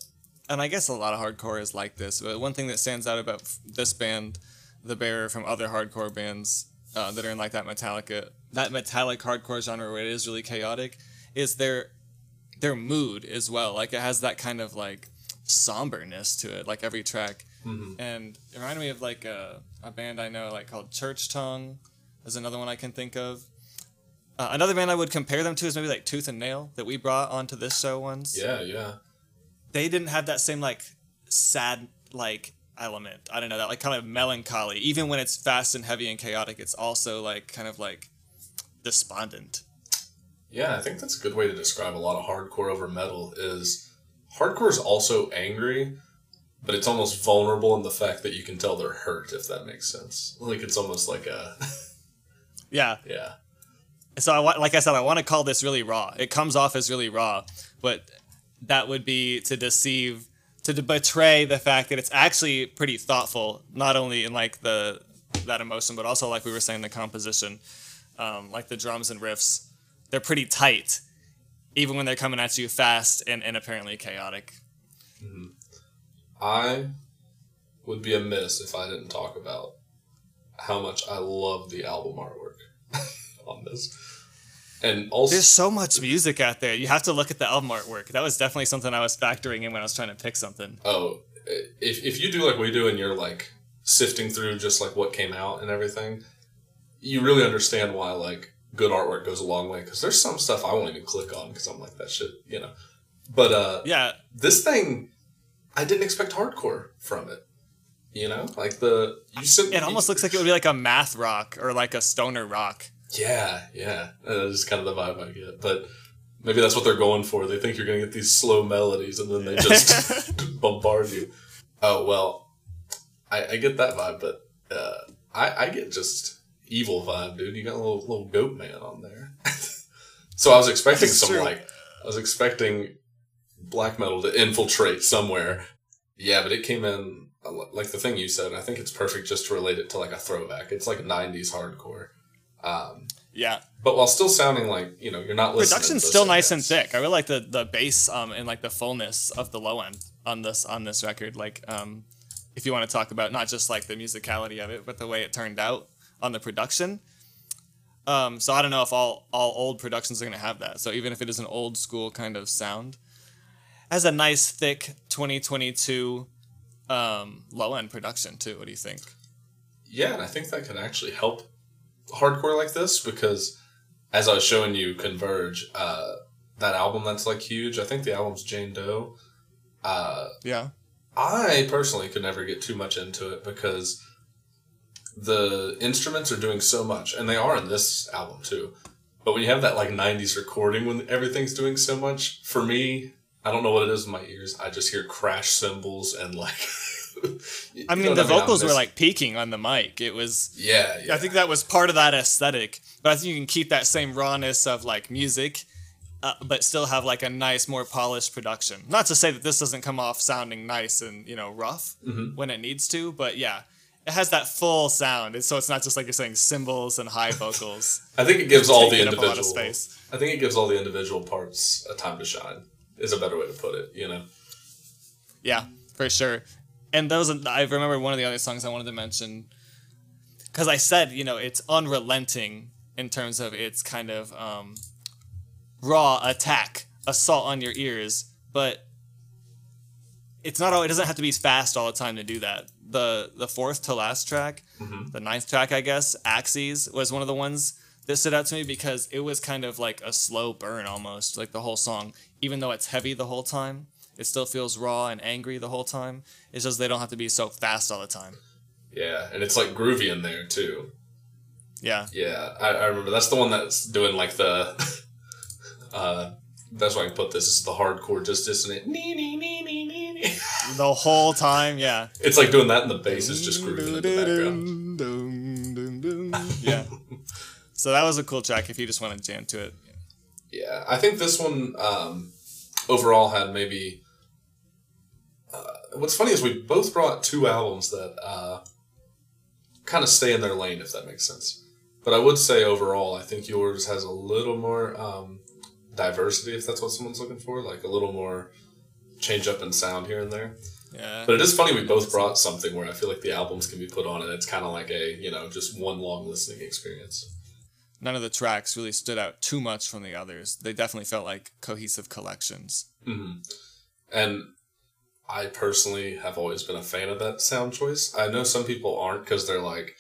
and I guess a lot of hardcore is like this, but one thing that stands out about f- this band, The Bearer, from other hardcore bands uh, that are in like that Metallica, that metallic hardcore genre where it is really chaotic, is their their mood as well. Like it has that kind of like somberness to it, like every track. And it reminded me of like a, a band I know like called Church Tongue is another one I can think of. Uh, another band I would compare them to is maybe like Tooth and Nail that we brought onto this show once. Yeah, yeah. They didn't have that same like sad like element. I don't know that like kind of melancholy. Even when it's fast and heavy and chaotic, it's also like kind of like despondent. Yeah, I think that's a good way to describe a lot of hardcore over metal is hardcore is also angry, but it's almost vulnerable in the fact that you can tell they're hurt, if that makes sense. Like it's almost like a Yeah. yeah. So I like I said, I want to call this really raw. It comes off as really raw, but that would be to deceive, to betray the fact that it's actually pretty thoughtful, not only in like the that emotion, but also like we were saying, the composition, um, like the drums and riffs, they're pretty tight, even when they're coming at you fast and, and apparently chaotic. I would be amiss if I didn't talk about how much I love the album artwork on this. And also There's so much music out there. You have to look at the album artwork. That was definitely something I was factoring in when I was trying to pick something. Oh, if, if you do like we do and you're like sifting through just like what came out and everything, you really understand why like good artwork goes a long way. Because there's some stuff I won't even click on because I'm like that shit, you know. But uh, Yeah, this thing, I didn't expect hardcore from it. You know, like the you sent it almost looks like it would be like a math rock or like a stoner rock. Yeah, yeah. That is kind of the vibe I get. But maybe that's what they're going for. They think you're going to get these slow melodies and then they just bombard you. Oh, well, I, I get that vibe, but uh, I, I get just evil vibe, dude. You got a little, little goat man on there. so I was expecting That's some, true. like, I was expecting black metal to infiltrate somewhere. Yeah, but it came in, like the thing you said, I think it's perfect just to relate it to like a throwback. It's like 90s hardcore. Um, Yeah, but while still sounding like you know you're not listening. production's still nice and thick. I really like the the bass um and like the fullness of the low end on this on this record. Like um, if you want to talk about not just like the musicality of it, but the way it turned out on the production. Um, so I don't know if all all old productions are gonna have that. So even if it is an old school kind of sound, has a nice thick 2022 um, low end production too. What do you think? Yeah, and I think that can actually help hardcore like this because as I was showing you Converge, uh, that album that's like huge. I think the album's Jane Doe. Uh, Yeah. I personally could never get too much into it because the instruments are doing so much, and they are in this album too. But when you have that like '90s recording when everything's doing so much, for me, I don't know what it is in my ears. I just hear crash cymbals and like. you I mean, the vocals were like peaking on the mic. It was. Yeah, yeah. I think that was part of that aesthetic. But I think you can keep that same rawness of like music uh, but still have like a nice, more polished production. Not to say that this doesn't come off sounding nice and you know rough when it needs to, but yeah, it has that full sound. And so it's not just like you're saying cymbals and high vocals. I think it gives all the taking up a lot of individual. space. I think it gives all the individual parts a time to shine. Is a better way to put it. You know. Yeah, for sure. And those, I remember one of the other songs I wanted to mention because I said, you know, it's unrelenting in terms of its kind of um, raw attack, assault on your ears, but it's not all. It doesn't have to be fast all the time to do that. The the fourth to last track, the ninth track, I guess, Axes was one of the ones that stood out to me because it was kind of like a slow burn almost, like the whole song. Even though it's heavy the whole time, it still feels raw and angry the whole time. It's just they don't have to be so fast all the time. Yeah, and it's like groovy in there too. Yeah, Yeah, I, I remember that's the one that's doing like the. uh, that's why I can put this. Is the hardcore just dissonant. Nee, nee, nee, nee, nee, nee. the whole time. Yeah. It's like doing that, and the bass is just grooving in the background. yeah. So that was a cool track if you just want to jam to it. Yeah, I think this one um, overall had maybe. What's funny is we both brought two albums that uh, kind of stay in their lane, if that makes sense. But I would say overall, I think yours has a little more um, diversity, if that's what someone's looking for, like a little more change up in sound here and there. Yeah. But it is funny we both brought something where I feel like the albums can be put on and it's kind of like a you know just one long listening experience. None of the tracks really stood out too much from the others. They definitely felt like cohesive collections. hmm And I personally have always been a fan of that sound choice. I know some people aren't because they're like,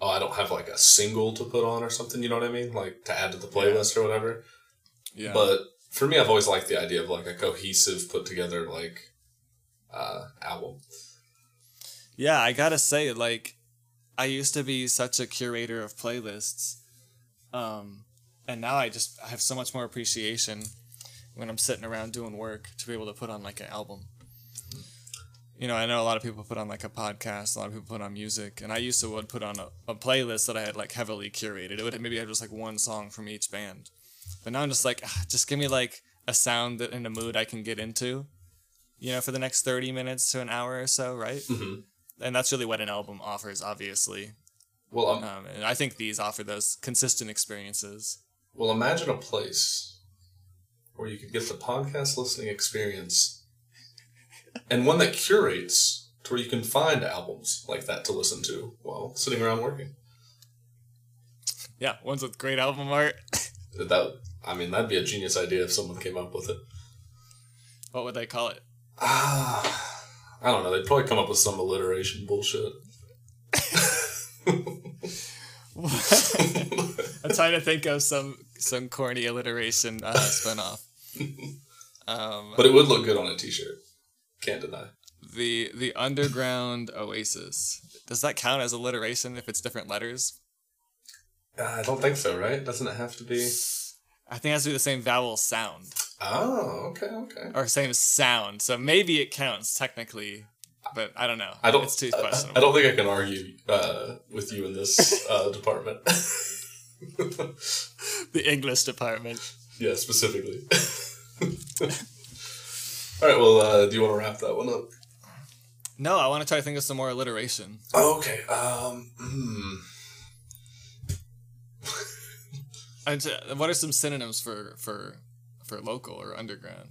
oh, I don't have like a single to put on or something. You know what I mean? Like to add to the playlist or whatever. Yeah. But for me, I've always liked the idea of like a cohesive, put together like uh, album. Yeah, I gotta say, like, I used to be such a curator of playlists, um, and now I just I have so much more appreciation when I'm sitting around doing work to be able to put on like an album. You know, I know a lot of people put on like a podcast, a lot of people put on music, and I used to would put on a, a playlist that I had like heavily curated. It would maybe have just like one song from each band, but now I'm just like, ah, just give me like a sound that in a mood I can get into, you know, for the next thirty minutes to an hour or so, right? hmm and that's really what an album offers obviously Well, um, um, and i think these offer those consistent experiences well, imagine a place where you could get the podcast listening experience, and one that curates to where you can find albums like that to listen to while sitting around working. yeah ones with great album art That I mean, that'd be a genius idea if someone came up with it. what would they call it Ah, I don't know. They'd probably come up with some alliteration bullshit. i'm trying to think of some some corny alliteration uh, spinoff um, But it would look good on a T-shirt. Can't deny. the the underground oasis does that count as alliteration if it's different letters Uh, I don't think so. Right? Doesn't it have to be? i think it has to be the same vowel sound Oh, okay, okay. or same sound so maybe it counts technically but i don't know I don't. it's too I, questionable I don't think I can argue uh, with you in this uh, department. the english department yeah, specifically. All right. Well, uh, do you want to wrap that one up? No, I want to try to think of some more alliteration. Oh, okay. Um. Hmm. And uh, what are some synonyms for for for local or underground?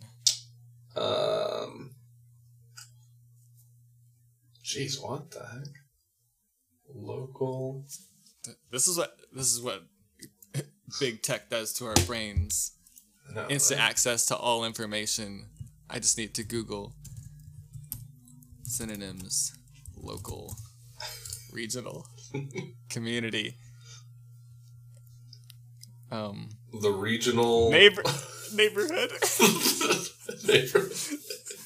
Um. Jeez, what the heck? Local. This is what this is what big tech does to our brains. No, Instant right? access to all information. I just need to Google synonyms: local, regional, community. Um, the regional neighbor, neighborhood, neighbor.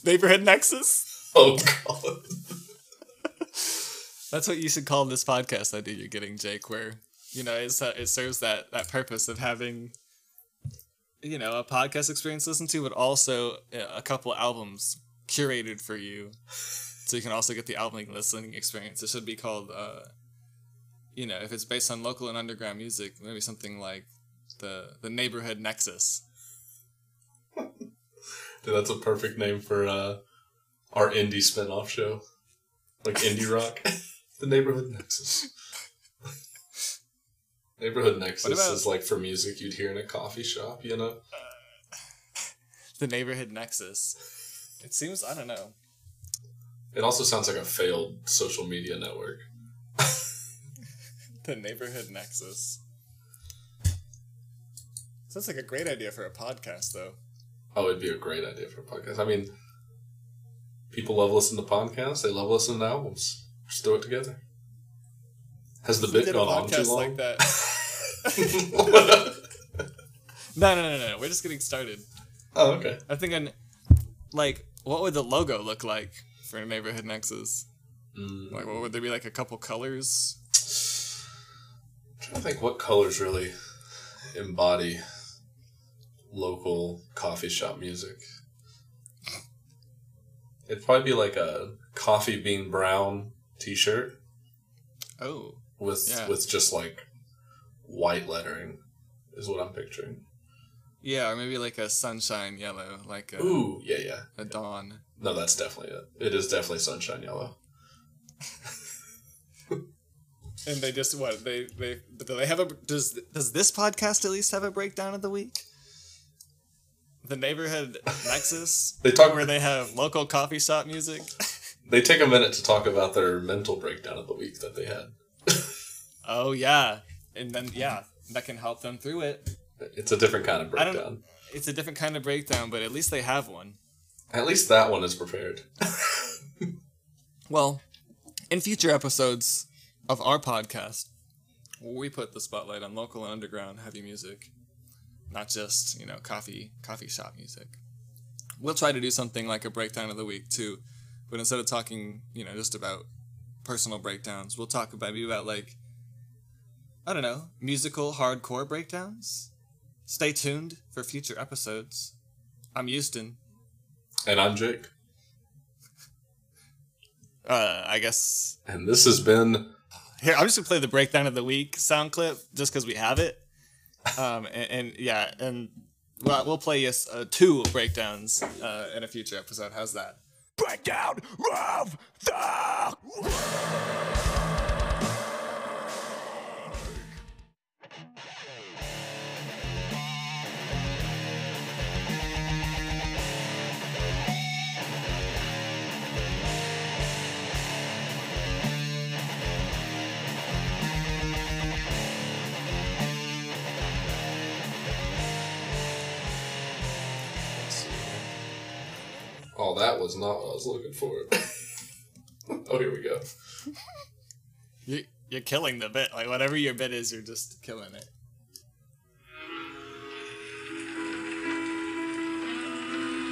neighborhood nexus. Oh god. That's what you should call this podcast. I do. You're getting Jake, where you know it's, uh, it serves that that purpose of having you know a podcast experience to listen to, but also uh, a couple albums curated for you, so you can also get the album listening experience. It should be called, uh, you know, if it's based on local and underground music, maybe something like the the neighborhood nexus. Dude, that's a perfect name for uh, our indie spin-off show. Like indie rock. the Neighborhood Nexus. Neighborhood Nexus about- is like for music you'd hear in a coffee shop, you know? The neighborhood nexus. It seems I don't know. It also sounds like a failed social media network. The neighborhood nexus. Sounds like a great idea for a podcast, though. Oh, it'd be a great idea for a podcast. I mean, people love listening to podcasts. They love listening to albums. Just do it together. Has the bit gone on too long? like that. No, no, no, no. We're just getting started. oh, okay. I'm thinking, like, what would the logo look like for a neighborhood nexus? Mm, Like, what would there be like a couple colors? I'm trying to think what colors really embody local coffee shop music. It'd probably be like a coffee bean brown T-shirt Oh, with Yeah. with just like white lettering, is what I'm picturing. yeah, or maybe like a sunshine yellow, like a, Ooh, yeah, yeah. a dawn. No, that's definitely it. It is definitely sunshine yellow. And they just what they they do they have a does does this podcast at least have a breakdown of the week? The neighborhood nexus, They talk. where they have local coffee shop music. They take a minute to talk about their mental breakdown of the week that they had. Oh yeah, and then yeah, that can help them through it. It's a different kind of breakdown. It's a different kind of breakdown, but at least they have one. At least that one is prepared. Well, in future episodes of our podcast, we put the spotlight on local and underground heavy music, not just you know coffee coffee shop music. We'll try to do something like a breakdown of the week too, but instead of talking you know just about personal breakdowns, we'll talk about maybe about like I don't know musical hardcore breakdowns. Stay tuned for future episodes. I'm Houston. And I'm Jake. Uh, I guess And this has been Here, I'm just gonna play the breakdown of the week sound clip just because we have it. Um, and, and yeah, and we'll, we'll play yes, uh, two breakdowns uh, in a future episode. How's that? Breakdown of the Oh, that was not what I was looking for. oh, here we go. You, you're killing the bit. Like whatever your bit is, you're just killing it.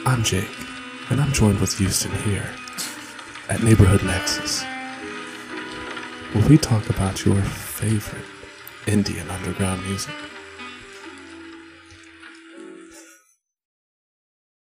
I'm Jake, and I'm joined with Houston here at Neighborhood Nexus, where we talk about your favorite Indian underground music.